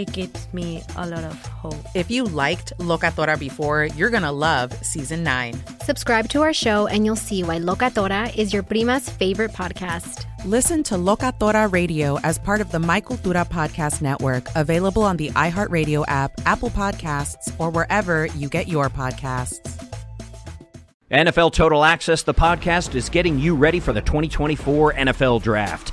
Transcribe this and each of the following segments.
it gives me a lot of hope. If you liked Locatora before, you're going to love Season 9. Subscribe to our show, and you'll see why Locatora is your prima's favorite podcast. Listen to Locatora Radio as part of the My Cultura Podcast Network, available on the iHeartRadio app, Apple Podcasts, or wherever you get your podcasts. NFL Total Access, the podcast, is getting you ready for the 2024 NFL Draft.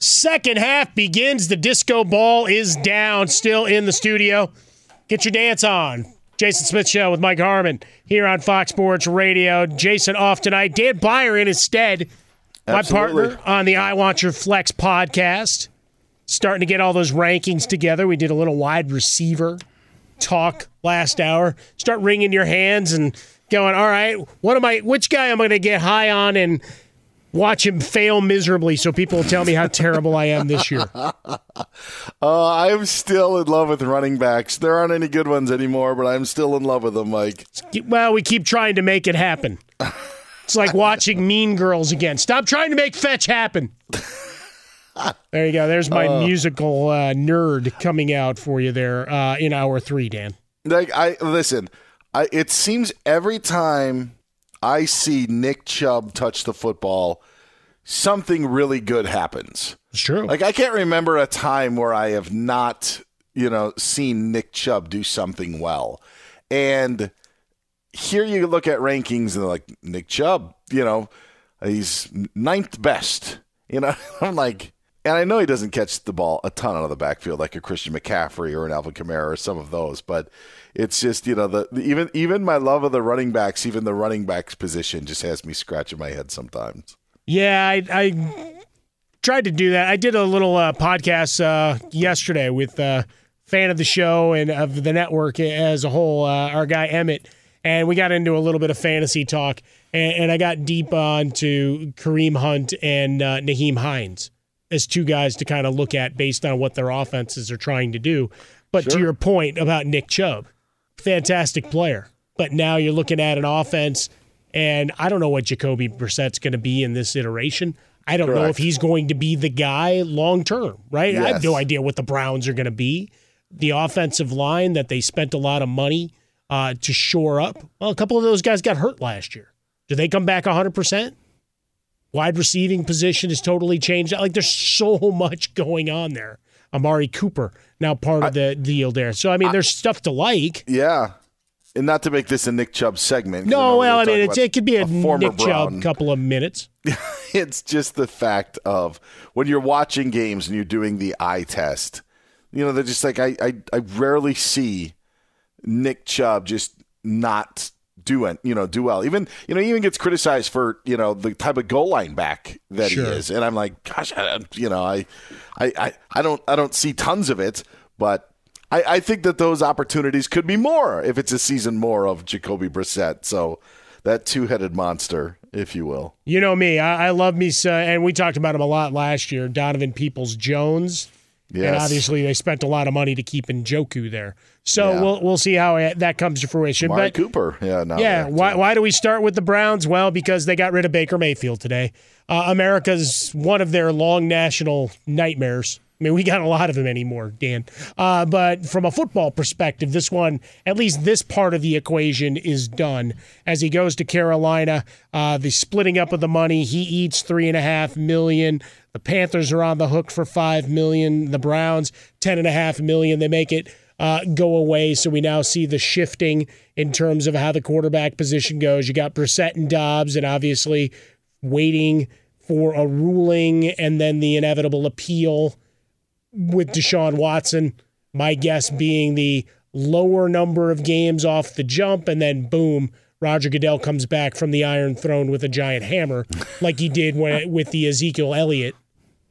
Second half begins. The disco ball is down, still in the studio. Get your dance on. Jason Smith Show with Mike Harmon here on Fox Sports Radio. Jason off tonight. Dan Beyer in his stead. My partner on the I Want Your Flex podcast. Starting to get all those rankings together. We did a little wide receiver talk last hour. Start wringing your hands and going, all right, what am I which guy am I gonna get high on and watch him fail miserably so people will tell me how terrible I am this year. Uh, I'm still in love with running backs. There aren't any good ones anymore, but I'm still in love with them, Mike. Well, we keep trying to make it happen. It's like watching Mean Girls again. Stop trying to make fetch happen. There you go. There's my Uh. musical uh, nerd coming out for you there uh, in hour three, Dan. Like I listen, I it seems every time I see Nick Chubb touch the football, something really good happens. It's true. Like I can't remember a time where I have not, you know, seen Nick Chubb do something well. And here you look at rankings and like Nick Chubb, you know, he's ninth best. You know, I'm like, and I know he doesn't catch the ball a ton out of the backfield like a Christian McCaffrey or an Alvin Kamara or some of those, but it's just you know the, the even even my love of the running backs, even the running backs position, just has me scratching my head sometimes. Yeah, I, I tried to do that. I did a little uh, podcast uh, yesterday with a fan of the show and of the network as a whole, uh, our guy Emmett, and we got into a little bit of fantasy talk. and, and I got deep onto Kareem Hunt and uh, Nyheim Hines as two guys to kind of look at based on what their offenses are trying to do. But Sure. to your point about Nick Chubb, fantastic player. But now you're looking at an offense, and I don't know what Jacoby Brissett's going to be in this iteration. I don't know if he's going to be the guy long term, right? I have no idea what the Browns are going to be. The offensive line that they spent a lot of money uh, to shore up. Well, a couple of those guys got hurt last year. Do they come back 100%? Wide receiving position is totally changed. Like there's so much going on there. Amari Cooper now part of the deal there. So I mean, there's stuff to like. Yeah. And not to make this a Nick Chubb segment. No, well, I mean, it's, it could be a, former Nick Chubb couple of minutes. it's just the fact of when you're watching games and you're doing the eye test. You know, they're just like I, I, I rarely see Nick Chubb just not doing, you know, do well. Even you know, he even gets criticized for you know the type of goal line back that Sure. he is, and I'm like, gosh, I, you know, I, I, I, I don't, I don't see tons of it, but. I, I think that those opportunities could be more if it's a season more of Jacoby Brissett. So that two-headed monster, if you will. You know me, I, I love me, so, and we talked about him a lot last year. Donovan Peoples Jones, and obviously they spent a lot of money to keep Njoku there. So Yeah. we'll we'll see how it, that comes to fruition. Amari but Cooper, yeah, no, yeah, why why do we start with the Browns? Well, because they got rid of Baker Mayfield today. Uh, America's one of their long national nightmares. I mean, we got a lot of them anymore, Dan. Uh, but from a football perspective, this one, at least this part of the equation is done. As he goes to Carolina, uh, the splitting up of the money, he eats three and a half million. The Panthers are on the hook for five million. The Browns, ten and a half million. They make it uh, go away. So we now see the shifting in terms of how the quarterback position goes. You got Brissett and Dobbs, and obviously waiting for a ruling and then the inevitable appeal with Deshaun Watson. My guess being the lower number of games off the jump, and then boom, Roger Goodell comes back from the Iron Throne with a giant hammer, like he did when, with the Ezekiel Elliott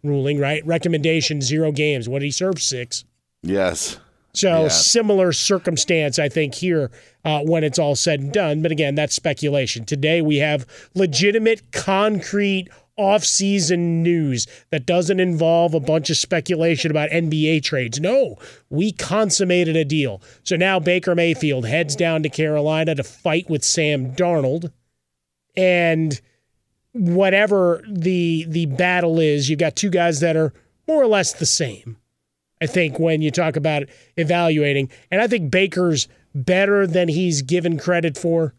ruling. Right? Recommendation: zero games. What did he serve? Six. Yes. So Yeah. similar circumstance, I think, here uh, when it's all said and done. But again, that's speculation. Today we have legitimate, concrete off-season news that doesn't involve a bunch of speculation about NBA trades. No, we consummated a deal. So now Baker Mayfield heads down to Carolina to fight with Sam Darnold, and whatever the the battle is, you've got two guys that are more or less the same. I think when you talk about evaluating, and I think Baker's better than he's given credit for,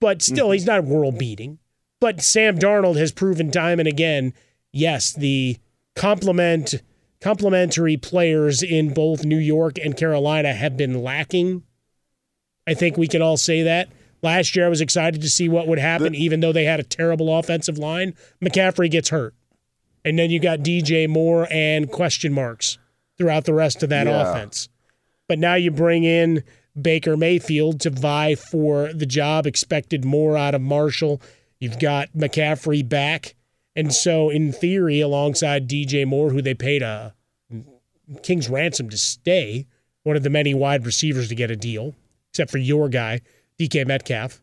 but still mm-hmm. he's not world beating. But Sam Darnold has proven time and again, yes, the complement complementary players in both New York and Carolina have been lacking. I think we can all say that. Last year I was excited to see what would happen, even though they had a terrible offensive line. McCaffrey gets hurt. And then you got DJ Moore and question marks throughout the rest of that Yeah. offense. But now you bring in Baker Mayfield to vie for the job, expected more out of Marshall. You've got McCaffrey back. And so, in theory, alongside DJ Moore, who they paid a king's ransom to stay, one of the many wide receivers to get a deal, except for your guy, DK Metcalf.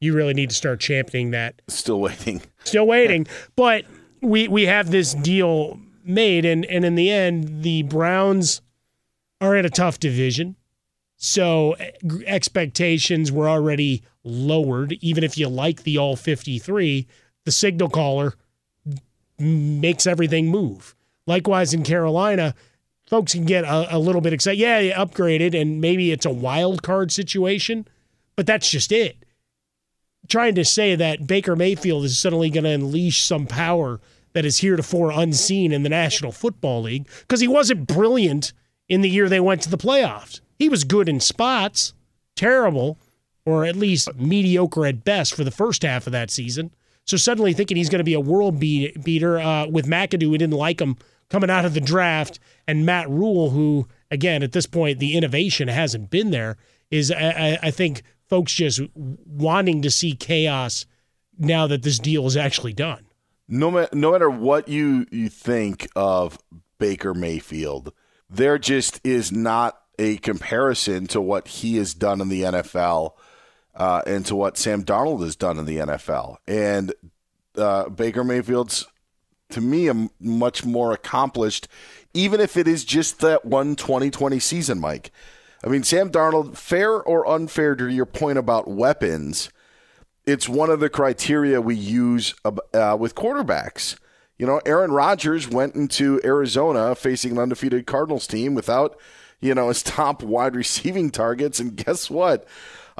You really need to start championing that Still waiting. still waiting. But we we have this deal made, and and in the end, the Browns are in a tough division, so eh, expectations were already lowered. Even if you like the all fifty three, the signal caller makes everything move. Likewise in Carolina. Folks can get a, a little bit excited. Yeah, you upgraded, and maybe it's a wild card situation, but that's just it trying to say that Baker Mayfield is suddenly going to unleash some power that is heretofore unseen in the National Football League because he wasn't brilliant in the year they went to the playoffs. He was good in spots, terrible, or at least mediocre at best for the first half of that season. So suddenly thinking he's going to be a world beat, beater uh, with McAdoo, who didn't like him coming out of the draft, and Matt Rhule, who again at this point the innovation hasn't been there, is I- I think folks just wanting to see chaos now that this deal is actually done. No, ma- no matter what you, you think of Baker Mayfield, there just is not a comparison to what he has done in the NFL. uh, to what Sam Darnold has done in the NFL. And uh, Baker Mayfield's, to me, a much more accomplished, even if it is just that one 2020 season, Mike. I mean, Sam Darnold, fair or unfair to your point about weapons, it's one of the criteria we use uh, with quarterbacks. You know, Aaron Rodgers went into Arizona facing an undefeated Cardinals team without, you know, his top wide receiving targets. And guess what?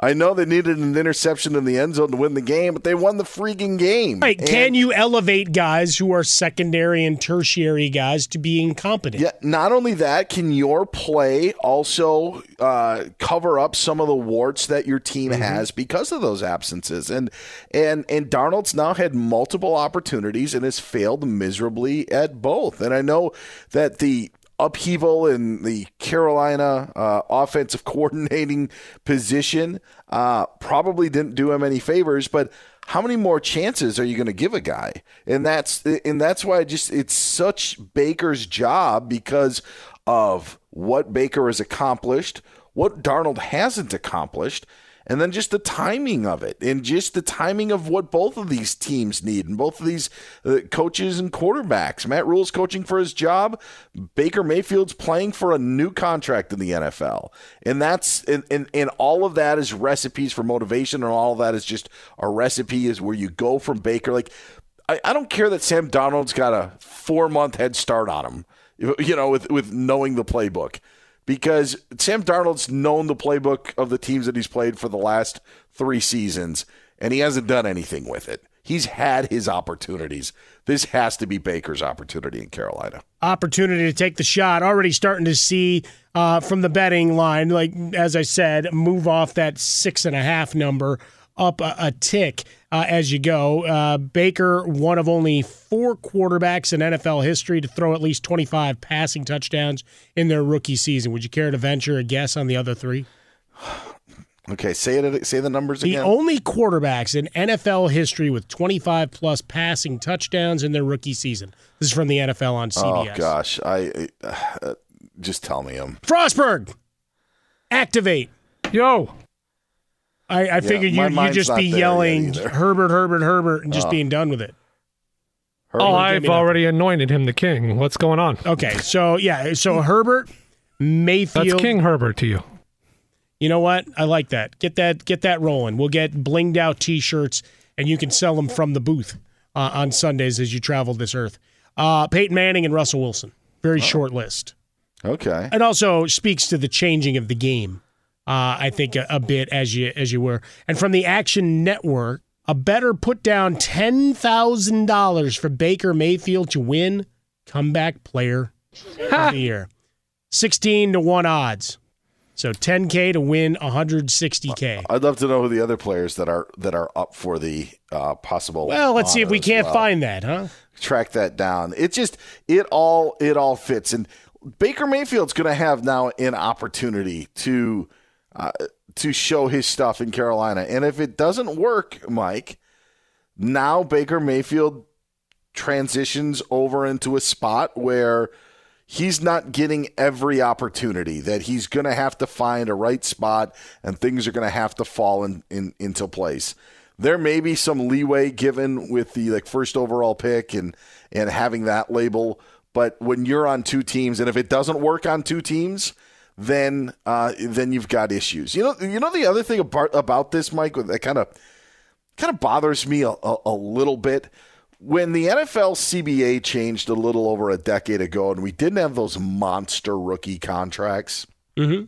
I know they needed an interception in the end zone to win the game, but they won the freaking game. Right. Can you elevate guys who are secondary and tertiary guys to being competent? Yeah. Not only that, can your play also uh, cover up some of the warts that your team mm-hmm. has because of those absences? And and and Darnold's now had multiple opportunities and has failed miserably at both. And I know that the upheaval in the Carolina uh, offensive coordinating position uh, probably didn't do him any favors, but how many more chances are you going to give a guy? And that's and that's why just it's such Baker's job because of what Baker has accomplished, what Darnold hasn't accomplished, and then just the timing of it and just the timing of what both of these teams need and both of these uh, coaches and quarterbacks. Matt Rhule's coaching for his job. Baker Mayfield's playing for a new contract in the NFL. And that's and, and, and all of that is recipes for motivation and all of that is just a recipe is where you go from Baker. Like I, I don't care that Sam Darnold's got a four month head start on him, you know, with, with knowing the playbook because Sam Darnold's known the playbook of the teams that he's played for the last three seasons, and he hasn't done anything with it. He's had his opportunities. This has to be Baker's opportunity in Carolina. Opportunity to take the shot. Already starting to see uh, from the betting line, like as I said, move off that six and a half number up a, a tick uh, as you go. Uh, Baker, one of only four quarterbacks in NFL history to throw at least 25 passing touchdowns in their rookie season. Would you care to venture a guess on the other three? Okay, say it. Say the numbers the again. The only quarterbacks in NFL history with 25 plus passing touchdowns in their rookie season. This is from the NFL on CBS. Oh gosh, I uh, just tell me them. Frostberg, activate. Yo. I, I yeah, figured you, would just be yelling Herbert, Herbert, Herbert, and just uh, being done with it. Herbert, oh, I've already anointed him the king. What's going on? Okay, so yeah, so Herbert Mayfield. That's King Herbert to you. You know what? I like that. Get that get that rolling. We'll get blinged out T-shirts, and you can sell them from the booth uh, on Sundays as you travel this earth. Uh, Peyton Manning and Russell Wilson. Very oh. short list. Okay. It also speaks to the changing of the game uh, I think a, a, bit as you as you were. And from the Action Network, a better put down ten thousand dollars for Baker Mayfield to win comeback player of the year. Sixteen to one odds. So 10k to win 160k. I'd love to know who the other players that are that are up for the uh, possible. Well, let's see if we can't well. find that, huh? Track that down. It just it all it all fits, and Baker Mayfield's going to have now an opportunity to to show his stuff in Carolina. And if it doesn't work, Mike, now Baker Mayfield transitions over into a spot where he's not getting every opportunity that he's going to have to find a right spot and things are going to have to fall in, in, into place there may be some leeway given with the like first overall pick and and having that label but when you're on two teams and if it doesn't work on two teams then uh, then you've got issues. You know, you know the other thing about about this, Mike, that kind of kind of bothers me a, a, a, little bit. When the NFL CBA changed a little over a decade ago, and we didn't have those monster rookie contracts. Mm-hmm.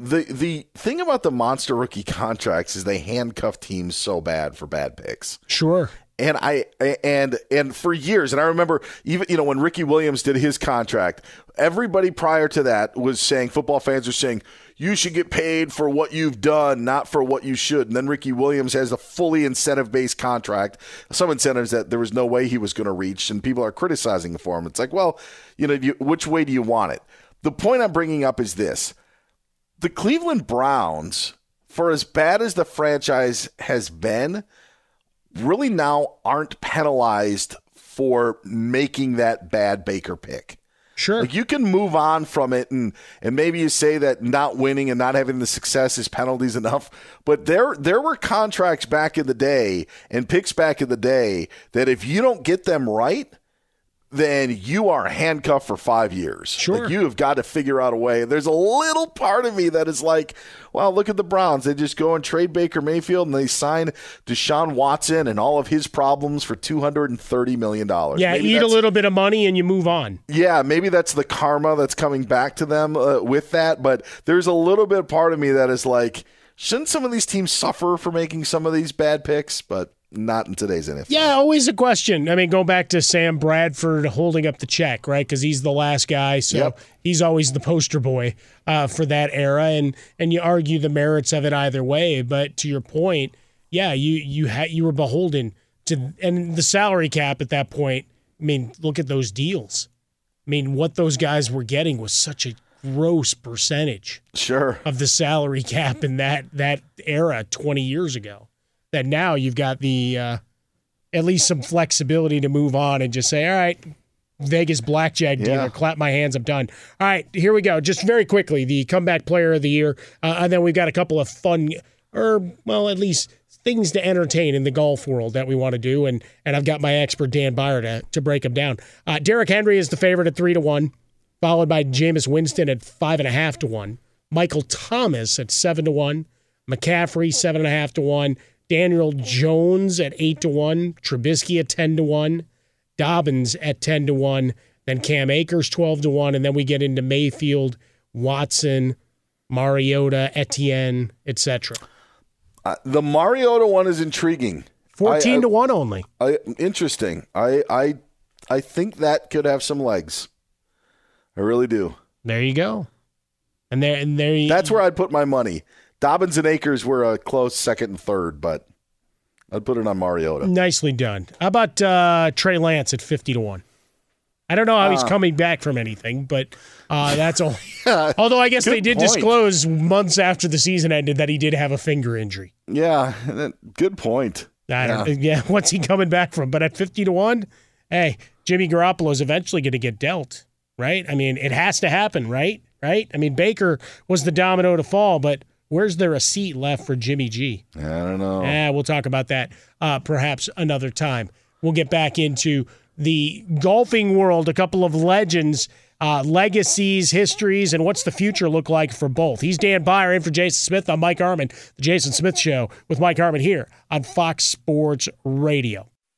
The the thing about the monster rookie contracts is they handcuff teams so bad for bad picks. Sure and I and and for years, and I remember even you know when Ricky Williams did his contract, everybody prior to that was saying football fans are saying you should get paid for what you've done, not for what you should. And then Ricky Williams has a fully incentive based contract, some incentives that there was no way he was going to reach, and people are criticizing for him. It's like, well, you know, you, which way do you want it? The point I'm bringing up is this: the Cleveland Browns, for as bad as the franchise has been really now aren't penalized for making that bad Baker pick. Sure. Like you can move on from it and and maybe you say that not winning and not having the success is penalties enough. But there there were contracts back in the day and picks back in the day that if you don't get them right, then you are handcuffed for five years. Sure. Like you have got to figure out a way. There's a little part of me that is like, well, look at the Browns. They just go and trade Baker Mayfield and they sign Deshaun Watson and all of his problems for $230 million. Yeah, maybe eat a little bit of money and you move on. Yeah, maybe that's the karma that's coming back to them uh, with that. But there's a little bit part of me that is like, shouldn't some of these teams suffer for making some of these bad picks? But not in today's NFL. Yeah, always a question. I mean, go back to Sam Bradford holding up the check, right? Because he's the last guy, so Yep. he's always the poster boy uh, for that era, and and you argue the merits of it either way. But to your point, yeah, you you had you were beholden to, and the salary cap at that point. I mean, look at those deals. I mean, what those guys were getting was such a gross percentage Sure. of the salary cap in that that era 20 years ago that now you've got the uh, at least some flexibility to move on and just say all right Vegas blackjack dealer Yeah. clap my hands I'm done all right here we go just very quickly the comeback player of the year uh, and then we've got a couple of fun or well at least things to entertain in the golf world that we want to do and and I've got my expert Dan Beyer to, to break them down uh, Derrick Henry is the favorite at three to one followed by Jameis Winston at five and a half to one. Michael Thomas at seven to one. McCaffrey seven and a half to one. Daniel Jones at eight to one. Trubisky at ten to one. Dobbins at ten to one. Then Cam Akers twelve to one, and then we get into Mayfield, Watson, Mariota, Etienne, etc. Uh, the Mariota one is intriguing. Fourteen I- I- to one only. I, interesting. I, I, I think that could have some legs. I really do. There you go. And there, and there. You, That's where I'd put my money. Dobbins and Akers were a close second and third, but I'd put it on Mariota. Nicely done. How about uh, Trey Lance at fifty to one? I don't know how he's Ah. coming back from anything, but uh, that's all. Although I guess they did point. disclose months after the season ended that he did have a finger injury. Yeah, that- good point. I don't, yeah. what's he coming back from? But at fifty to one, hey, Jimmy Garoppolo's eventually going to get dealt, right? I mean, it has to happen, right? Right? I mean, Baker was the domino to fall, but where's there a seat left for Jimmy G? I don't know. Eh, we'll talk about that uh, perhaps another time. We'll get back into the golfing world, a couple of legends, uh, legacies, histories, and what's the future look like for both. He's Dan Beyer in for Jason Smith. I'm Mike Harmon, the Jason Smith Show with Mike Harmon here on Fox Sports Radio.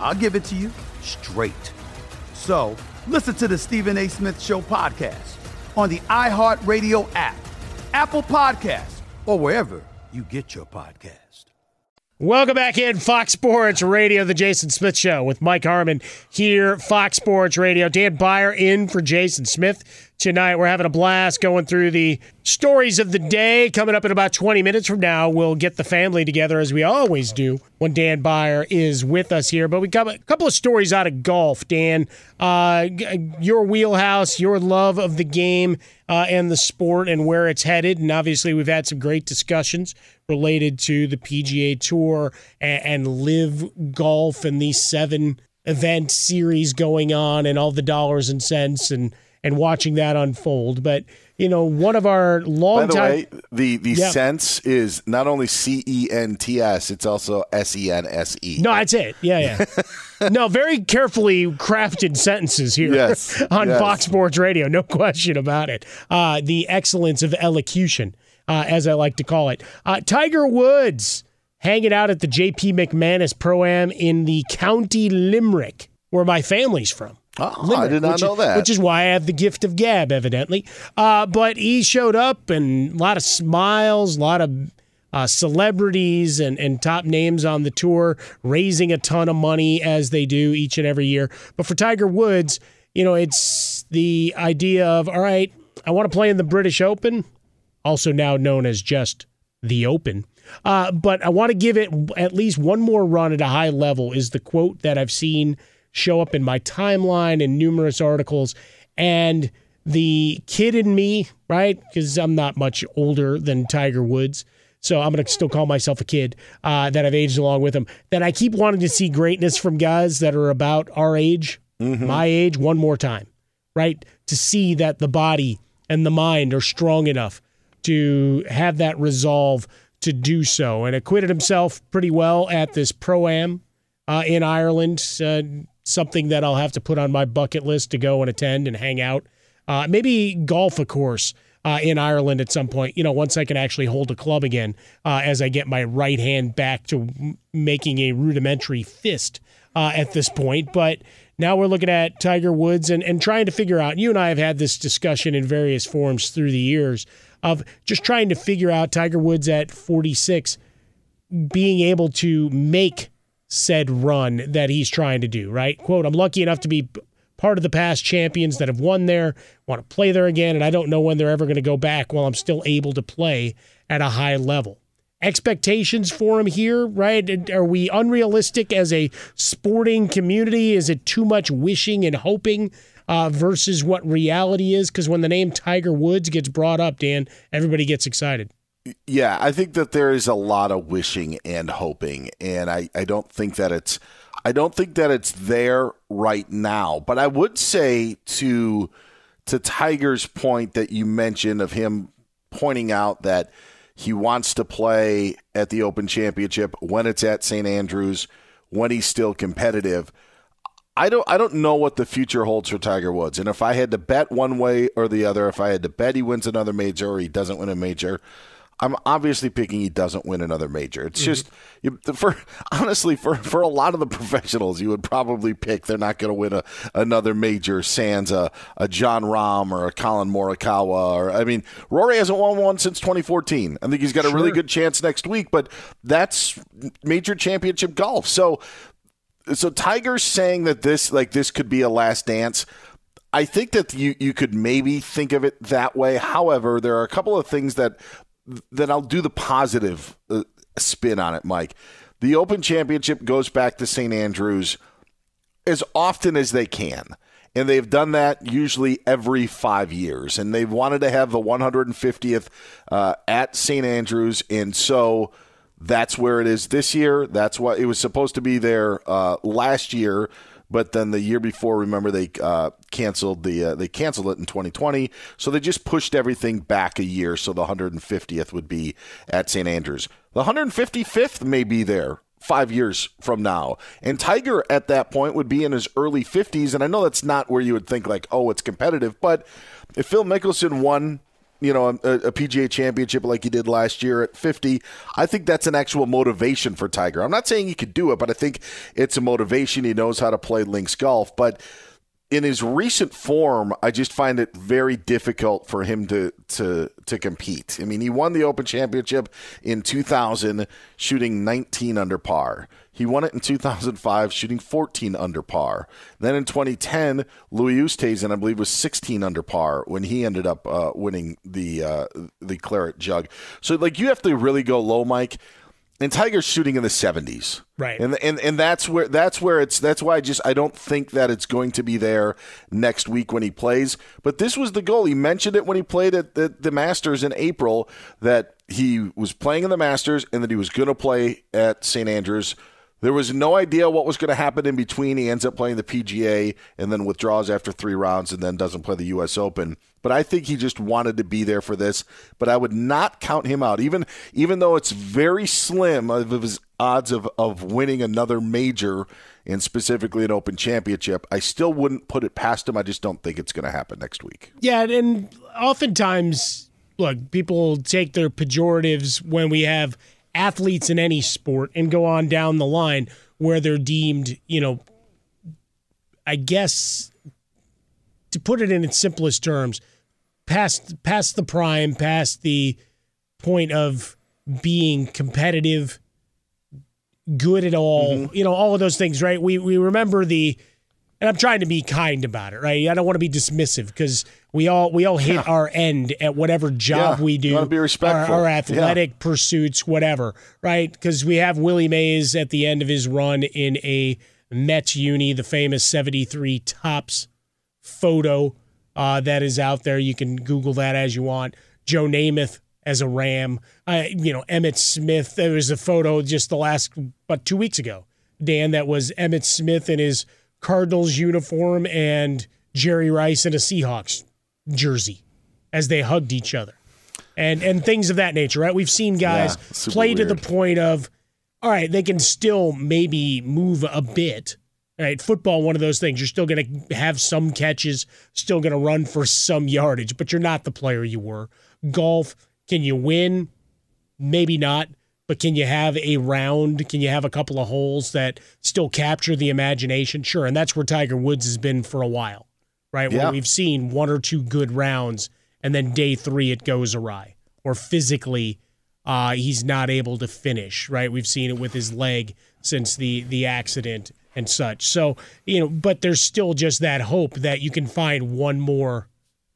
I'll give it to you straight. So listen to the Stephen A. Smith Show podcast on the iHeartRadio app, Apple Podcasts, or wherever you get your podcast. Welcome back in Fox Sports Radio, the Jason Smith Show with Mike Harmon here, Fox Sports Radio. Dan Beyer in for Jason Smith tonight. We're having a blast going through the stories of the day. Coming up in about 20 minutes from now, we'll get the family together as we always do when Dan Beyer is with us here. But we got a couple of stories out of golf, Dan. Uh, your wheelhouse, your love of the game uh, and the sport and where it's headed. And obviously, we've had some great discussions related to the PGA Tour and, and LIV Golf and these seven event series going on and all the dollars and cents and – and watching that unfold. But you know, one of our long By the time way, the the Yeah. sense is not only C E N T S, it's also S E N S E. No, that's it. Yeah, yeah. no, very carefully crafted sentences here Yes, on yes. Fox Sports Radio. No question about it. Uh, the excellence of elocution, uh, as I like to call it. Uh, Tiger Woods hanging out at the J.P. McManus Pro Am in the County Limerick, where my family's from. Oh, I did not know is, that. Which is why I have the gift of gab, evidently. Uh, but he showed up and a lot of smiles, a lot of uh, celebrities and, and top names on the tour, raising a ton of money as they do each and every year. But for Tiger Woods, you know, it's the idea of, all right, I want to play in the British Open, also now known as just the Open. Uh, but I want to give it at least one more run at a high level, is the quote that I've seen show up in my timeline in numerous articles. And the kid in me, right? Because I'm not much older than Tiger Woods. So I'm going to still call myself a kid uh, that I've aged along with him. That I keep wanting to see greatness from guys that are about our age, my age, one more time, right? To see that the body and the mind are strong enough to have that resolve to do so. And acquitted himself pretty well at this pro am uh, in Ireland. Uh, something that I'll have to put on my bucket list to go and attend and hang out. Uh, maybe golf, of course, uh, in Ireland at some point. You know, once I can actually hold a club again, uh, as I get my right hand back to making a rudimentary fist uh, at this point. But now we're looking at Tiger Woods and, and trying to figure out. You and I have had this discussion in various forms through the years of just trying to figure out Tiger Woods at 46 being able to make said run that he's trying to do, right? Quote, I'm lucky enough to be part of the past champions that have won there, want to play there again, and I don't know when they're ever going to go back while I'm still able to play at a high level. Expectations for him here, right? Are we unrealistic as a sporting community? Is it too much wishing and hoping uh, versus what reality is? Because when the name Tiger Woods gets brought up, Dan, everybody gets excited. Yeah, I think that there is a lot of wishing and hoping, and I, I don't think that it's I don't think that it's there right now. But I would say to to Tiger's point that you mentioned of him pointing out that he wants to play at the Open Championship when it's at St. Andrews, when he's still competitive. I don't I don't know what the future holds for Tiger Woods. And if I had to bet one way or the other, if I had to bet he wins another major or he doesn't win a major, I'm obviously picking he doesn't win another major. It's mm-hmm. just you, for honestly for for a lot of the professionals, you would probably pick they're not going to win a, another major. Sans a, a Jon Rahm or a Collin Morikawa, or I mean, Rory hasn't won one since 2014. I think he's got a really good chance next week, but that's major championship golf. So so Tiger's saying that this like this could be a last dance. I think that you you could maybe think of it that way. However, there are a couple of things that that I'll do the positive uh, spin on it, Mike. The Open Championship goes back to St. Andrews as often as they can. And they've done that usually every five years. And they've wanted to have the 150th uh, at St. Andrews. And so that's where it is this year. That's what it was supposed to be there uh, last year, but then the year before, remember they uh, canceled the uh, they canceled it in 2020, so they just pushed everything back a year. So the 150th would be at St Andrews. The 155th may be there five years from now. And Tiger at that point would be in his early 50s. And I know that's not where you would think, like, oh, it's competitive. But if Phil Mickelson won you know, a, a, PGA championship like he did last year at 50, I think that's an actual motivation for Tiger. I'm not saying he could do it, but I think it's a motivation. He knows how to play links golf. But in his recent form, I just find it very difficult for him to to to compete. I mean, he won the Open Championship in 2000, shooting 19 under par. He won it in 2005, shooting 14 under par. Then in 2010, Louis Oosthuizen, I believe, was 16 under par when he ended up uh, winning the uh, the Claret Jug. So, like, you have to really go low, Mike. And Tiger's shooting in the 70s, right? And and and that's where that's where it's that's why I just I don't think that it's going to be there next week when he plays. But this was the goal. He mentioned it when he played at the, the Masters in April that he was playing in the Masters and that he was going to play at St Andrews there was no idea what was going to happen in between. He ends up playing the PGA and then withdraws after three rounds and then doesn't play the U.S. Open. But I think he just wanted to be there for this. But I would not count him out, even even though it's very slim of his odds of, of winning another major and specifically an Open Championship. I still wouldn't put it past him. I just don't think it's going to happen next week. Yeah, and oftentimes, look, people take their pejoratives when we have athletes in any sport and go on down the line where they're deemed, you know, I guess to put it in its simplest terms, past past the prime, past the point of being competitive, good at all, mm-hmm. you know, all of those things, right? We we remember the and I'm trying to be kind about it, right? I don't want to be dismissive because we all we all hit yeah. our end at whatever job yeah. we do. I want to be respectful. Our, our athletic yeah. pursuits, whatever, right? Because we have Willie Mays at the end of his run in a Mets uni, the famous '73 Topps photo uh, that is out there. You can Google that as you want. Joe Namath as a Ram. Uh, you know, Emmitt Smith. There was a photo just the last, but two weeks ago, Dan, that was Emmitt Smith in his Cardinals uniform and Jerry Rice in a Seahawks jersey as they hugged each other. And and things of that nature, right? We've seen guys yeah, play weird. to the point of all right, they can still maybe move a bit. Right, football, one of those things. You're still going to have some catches, still going to run for some yardage, but you're not the player you were. Golf, can you win? Maybe not but can you have a round? Can you have a couple of holes that still capture the imagination? Sure. And that's where Tiger Woods has been for a while, right? Yeah. Where we've seen one or two good rounds and then day three it goes awry or physically uh, he's not able to finish, right? We've seen it with his leg since the the accident and such. So, you know, but there's still just that hope that you can find one more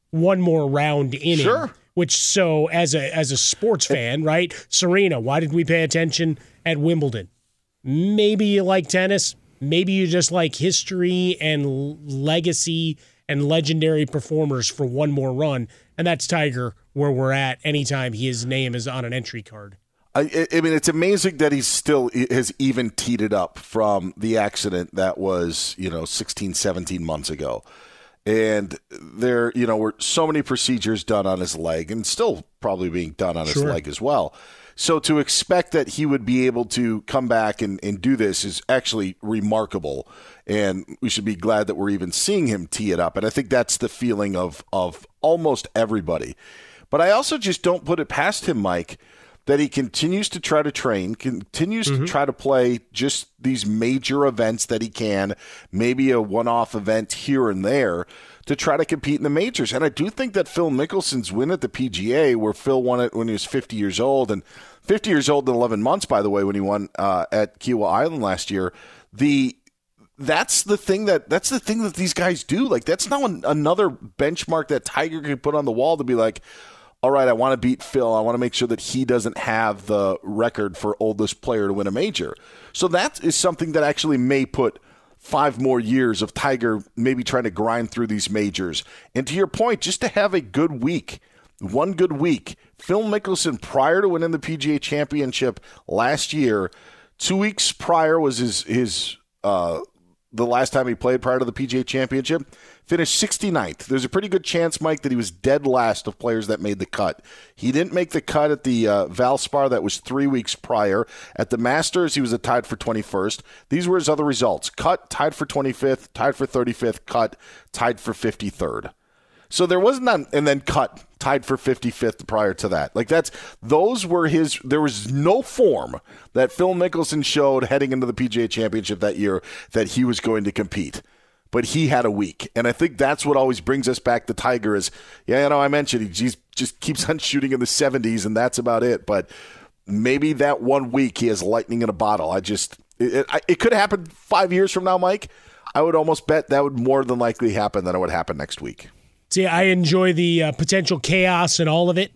one more round in sure. him which so as a as a sports fan, right? Serena, why did we pay attention at Wimbledon? Maybe you like tennis, maybe you just like history and legacy and legendary performers for one more run, and that's Tiger where we're at anytime his name is on an entry card. I, I, mean, it's amazing that he's still has even teed it up from the accident that was, you know, 16, 17 months ago and there you know were so many procedures done on his leg and still probably being done on sure. his leg as well so to expect that he would be able to come back and, and do this is actually remarkable. And we should be glad that we're even seeing him tee it up. And i think that's the feeling of of almost everybody. But I also just don't put it past him, Mike, that he continues to try to train, continues mm-hmm. to try to play just these major events that he can, maybe a one off event here and there to try to compete in the majors. And I do think that Phil Mickelson's win at the PGA, where Phil won it when he was 50 years old, and 50 years old in 11 months, by the way, when he won uh, at Kiawah Island last year, the that's the thing that that's the thing that these guys do. Like that's now an, another benchmark that Tiger could put on the wall to be like, all right, I want to beat Phil. I want to make sure that he doesn't have the record for oldest player to win a major. So that is something that actually may put five more years of Tiger maybe trying to grind through these majors. And to your point, just to have a good week, one good week. Phil Mickelson, prior to winning the PGA Championship last year, two weeks prior was his his uh, the last time he played prior to the PGA Championship. Finished 69th. There's a pretty good chance, Mike, that he was dead last of players that made the cut. He didn't make the cut at the uh, Valspar that was three weeks prior. At the Masters, he was tied for 21st. These were his other results: cut, tied for 25th, tied for 35th, cut, tied for 53rd. So there wasn't that, and then cut tied for 55th prior to that. Like that's those were his. There was no form that Phil Mickelson showed heading into the PGA Championship that year that he was going to compete. But he had a week, and I think that's what always brings us back to Tiger. Is yeah, you know, I mentioned he just keeps on shooting in the 70s, and that's about it. But maybe that one week he has lightning in a bottle. I just it, it, it could happen five years from now, Mike. I would almost bet that would more than likely happen than it would happen next week. See, I enjoy the uh, potential chaos and all of it.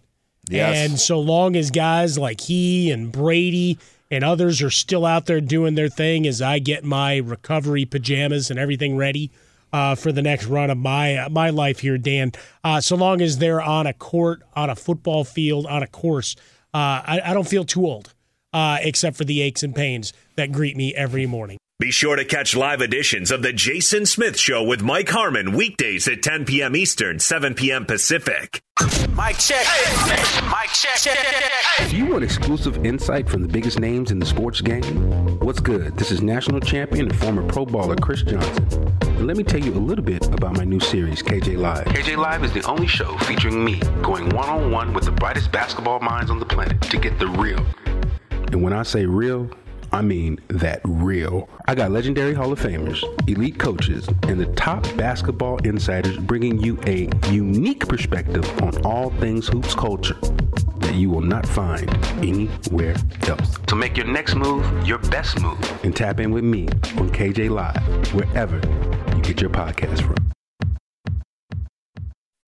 Yes. And so long as guys like he and Brady and others are still out there doing their thing as I get my recovery pajamas and everything ready uh, for the next run of my uh, my life here, Dan. Uh, so long as they're on a court, on a football field, on a course, uh, I, I, don't feel too old, uh, except for the aches and pains that greet me every morning. Be sure to catch live editions of The Jason Smith Show with Mike Harmon weekdays at 10 p.m. Eastern, 7 p.m. Pacific. Mike check. Mike check. Do you want exclusive insight from the biggest names in the sports game? What's good? This is national champion and former pro baller Chris Johnson. And let me tell you a little bit about my new series, KJ Live. KJ Live is the only show featuring me going one on one with the brightest basketball minds on the planet to get the real. And when I say real, I mean that real. I got legendary Hall of Famers, elite coaches, and the top basketball insiders bringing you a unique perspective on all things hoops culture that you will not find anywhere else. To make your next move your best move and tap in with me on KJ Live, wherever you get your podcast from.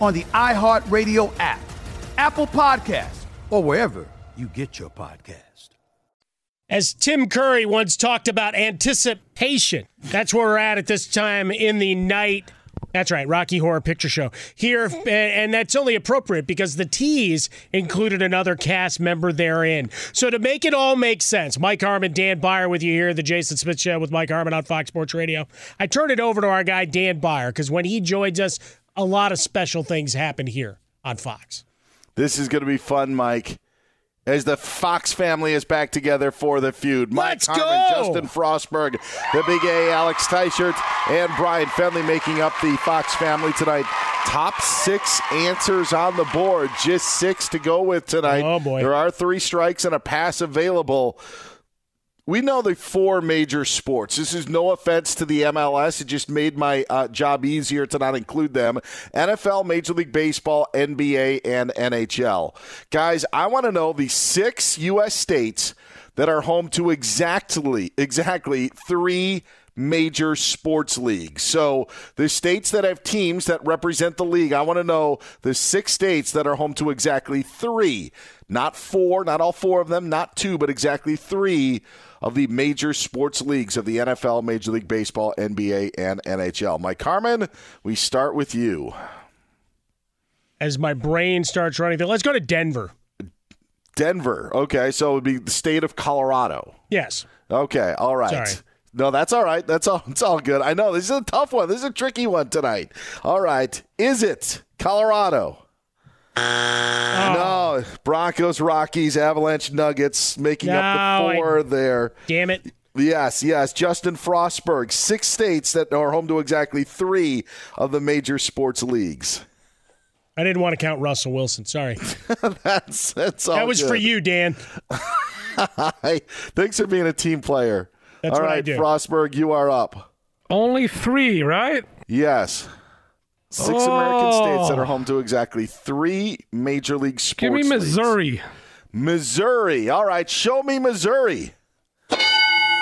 on the iHeartRadio app, Apple Podcasts, or wherever you get your podcast. As Tim Curry once talked about anticipation, that's where we're at at this time in the night. That's right, Rocky Horror Picture Show here, and that's only appropriate because the tease included another cast member therein. So to make it all make sense, Mike Harmon, Dan Beyer with you here, the Jason Smith Show with Mike Harmon on Fox Sports Radio. I turn it over to our guy Dan Beyer because when he joins us, a lot of special things happen here on Fox. This is going to be fun, Mike as the Fox family is back together for the feud. Let's Mike Harmon, go! Justin Frostberg, the Big A, Alex Teichert, and Brian Fenley making up the Fox family tonight. Top six answers on the board, just six to go with tonight. Oh, boy. There are three strikes and a pass available. We know the four major sports. This is no offense to the MLS. It just made my uh, job easier to not include them. NFL, Major League Baseball, NBA, and NHL. Guys, I want to know the six U.S. states that are home to exactly exactly three major sports leagues. So the states that have teams that represent the league, I want to know the six states that are home to exactly three, not four, not all four of them, not two, but exactly three of the major sports leagues of the NFL, Major League Baseball, NBA, and NHL. Mike Harmon, we start with you. As my brain starts running, let's go to Denver. Denver. Okay, so it would be the state of Colorado. Yes. Okay, all right. Sorry. No, that's all right. That's all. It's all good. I know this is a tough one. This is a tricky one tonight. All right, is it Colorado? No, ah. Broncos, Rockies, Avalanche, Nuggets making up No, the I- four there. Damn it. Yes, yes. Justin Frostberg, six states that are home to exactly three of the major sports leagues. I didn't want to count Russell Wilson. Sorry. that's that's all. that was for you, Dan. Hi. Thanks for being a team player. That's all what I right, do. Frostberg, you are up. Only three, right? Yes. Six American states that are oh. home to exactly three major league sports. Give me leagues. Missouri. Missouri. All right, show me Missouri.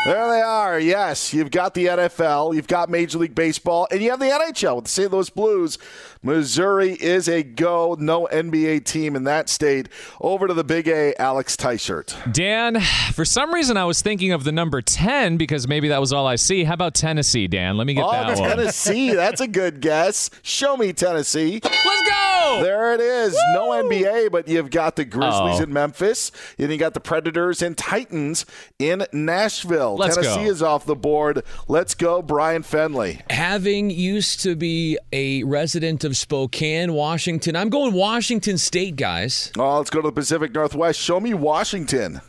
There they are. Yes, you've got the NFL, you've got Major League Baseball, and you have the NHL with the St. Louis Blues. Missouri is a go. No NBA team in that state. Over to the Big A, Alex Teichert. Dan, for some reason I was thinking of the number 10 because maybe that was all I see. How about Tennessee, Dan? Let me get Oh, that one. Tennessee. That's a good guess. Show me Tennessee. Let's go! There it is. No NBA, but you've got the Grizzlies Oh. in Memphis, and you got the Predators and Titans in Nashville. Let's Tennessee go. is off the board. Let's go, Brian Fenley. Having used to be a resident of Spokane, Washington, I'm going Washington State, guys. Oh, let's go to the Pacific Northwest. Show me Washington.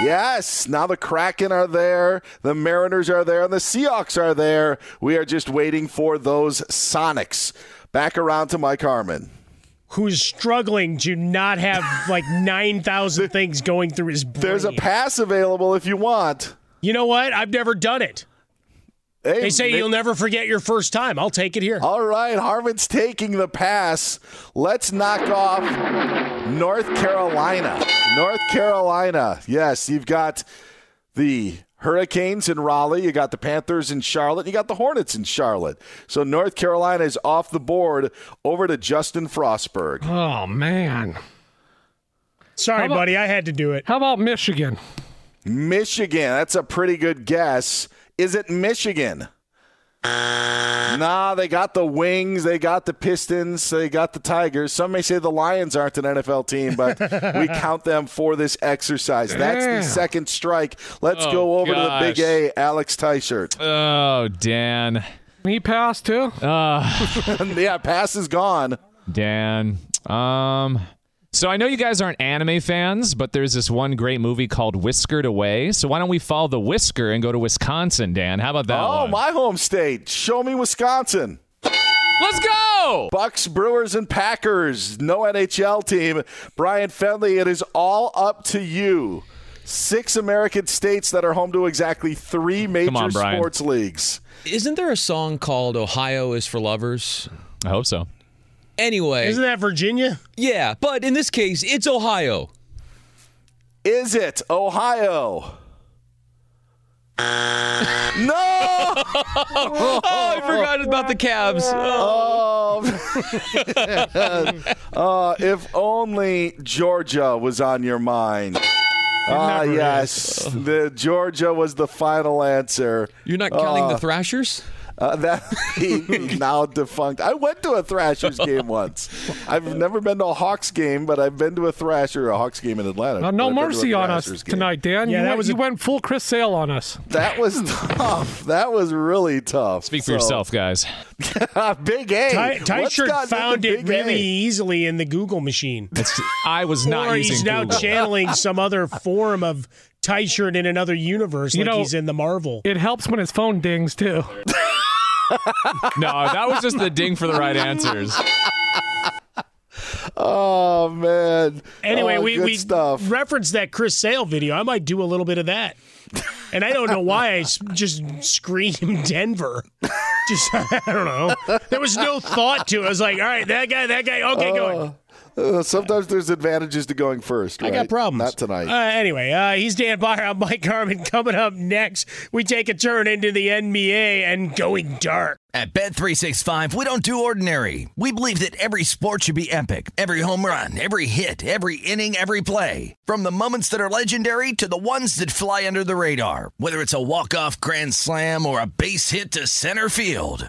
Yes, now the Kraken are there, the Mariners are there, and the Seahawks are there. We are just waiting for those Sonics. Back around to Mike Harmon. Who's struggling to not have like 9,000 things going through his brain. There's a pass available if you want. You know what? I've never done it. Hey, They say ma- you'll never forget your first time. I'll take it here. All right, Harmon's taking the pass. Let's knock off North Carolina. North Carolina. Yes, you've got the Hurricanes in Raleigh, you got the Panthers in Charlotte, you got the Hornets in Charlotte. So North Carolina is off the board over to Justin Frostberg. Oh man. Sorry, about, buddy, I had to do it. How about Michigan? Michigan, that's a pretty good guess. Is it Michigan? Nah, they got the Wings, they got the Pistons, they got the Tigers. Some may say the Lions aren't an NFL team, but we count them for this exercise. That's the second strike. Let's Oh, go over gosh. to the Big A, Alex Teichert. Oh, Dan. He passed too. Uh, yeah, pass is gone. Dan. Um. So I know you guys aren't anime fans, but there's this one great movie called Whiskered Away. So why don't we follow the whisker and go to Wisconsin, Dan? How about that? Oh, one? my home state. Show me Wisconsin. Let's go! Bucks, Brewers, and Packers. No NHL team. Brian Fenley, it is all up to you. Six American states that are home to exactly three major on, sports leagues. Isn't there a song called Ohio is for Lovers? I hope so. Anyway. Isn't that Virginia? Yeah, but in this case, it's Ohio. Is it Ohio? no! oh, I forgot about the Cavs. Oh, uh, if only Georgia was on your mind. Ah, never yes. The Georgia was the final answer. You're not counting Uh, the Thrashers? Uh, that he now defunct. I went to a Thrashers game once. I've never been to a Hawks game, but I've been to a Thrasher, or a Hawks game in Atlanta. Uh, no But I've been to a mercy on us game. tonight, Dan. Yeah, you that went, was you went full Chris Sale on us. That was tough. That was really tough. Speak for So- yourself, guys. Big A. Ty, Ty shirt found it really A? easily in the Google machine. It's, I was not or using he's now channeling some other form of Ty shirt in another universe, You like know- he's in the Marvel. It helps when his phone dings too. No, that was just the ding for the right answers. Oh man. Anyway, Oh, we, we stuff. referenced that Chris Sale video. I might do a little bit of that. And I don't know why I just screamed Denver. Just, I don't know. There was no thought to it. I was like, all right, that guy, that guy. Okay, going. Uh, sometimes there's advantages to going first. I got problems. Not tonight. Uh, anyway, uh, he's Dan Beyer. I'm Mike Harmon. Coming up next, we take a turn into the NBA and going dark. At Bet365, we don't do ordinary. We believe that every sport should be epic. Every home run, every hit, every inning, every play. From the moments that are legendary to the ones that fly under the radar. Whether it's a walk-off grand slam or a base hit to center field.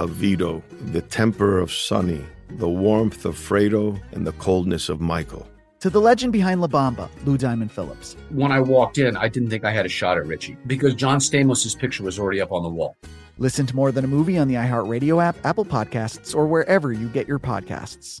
of Vito, the temper of Sonny, the warmth of Fredo, and the coldness of Michael. to the legend behind La Bamba, Lou Diamond Phillips. When I walked in, I didn't think I had a shot at Richie because John Stamos' picture was already up on the wall. Listen to More Than a Movie on the iHeartRadio app, Apple Podcasts, or wherever you get your podcasts.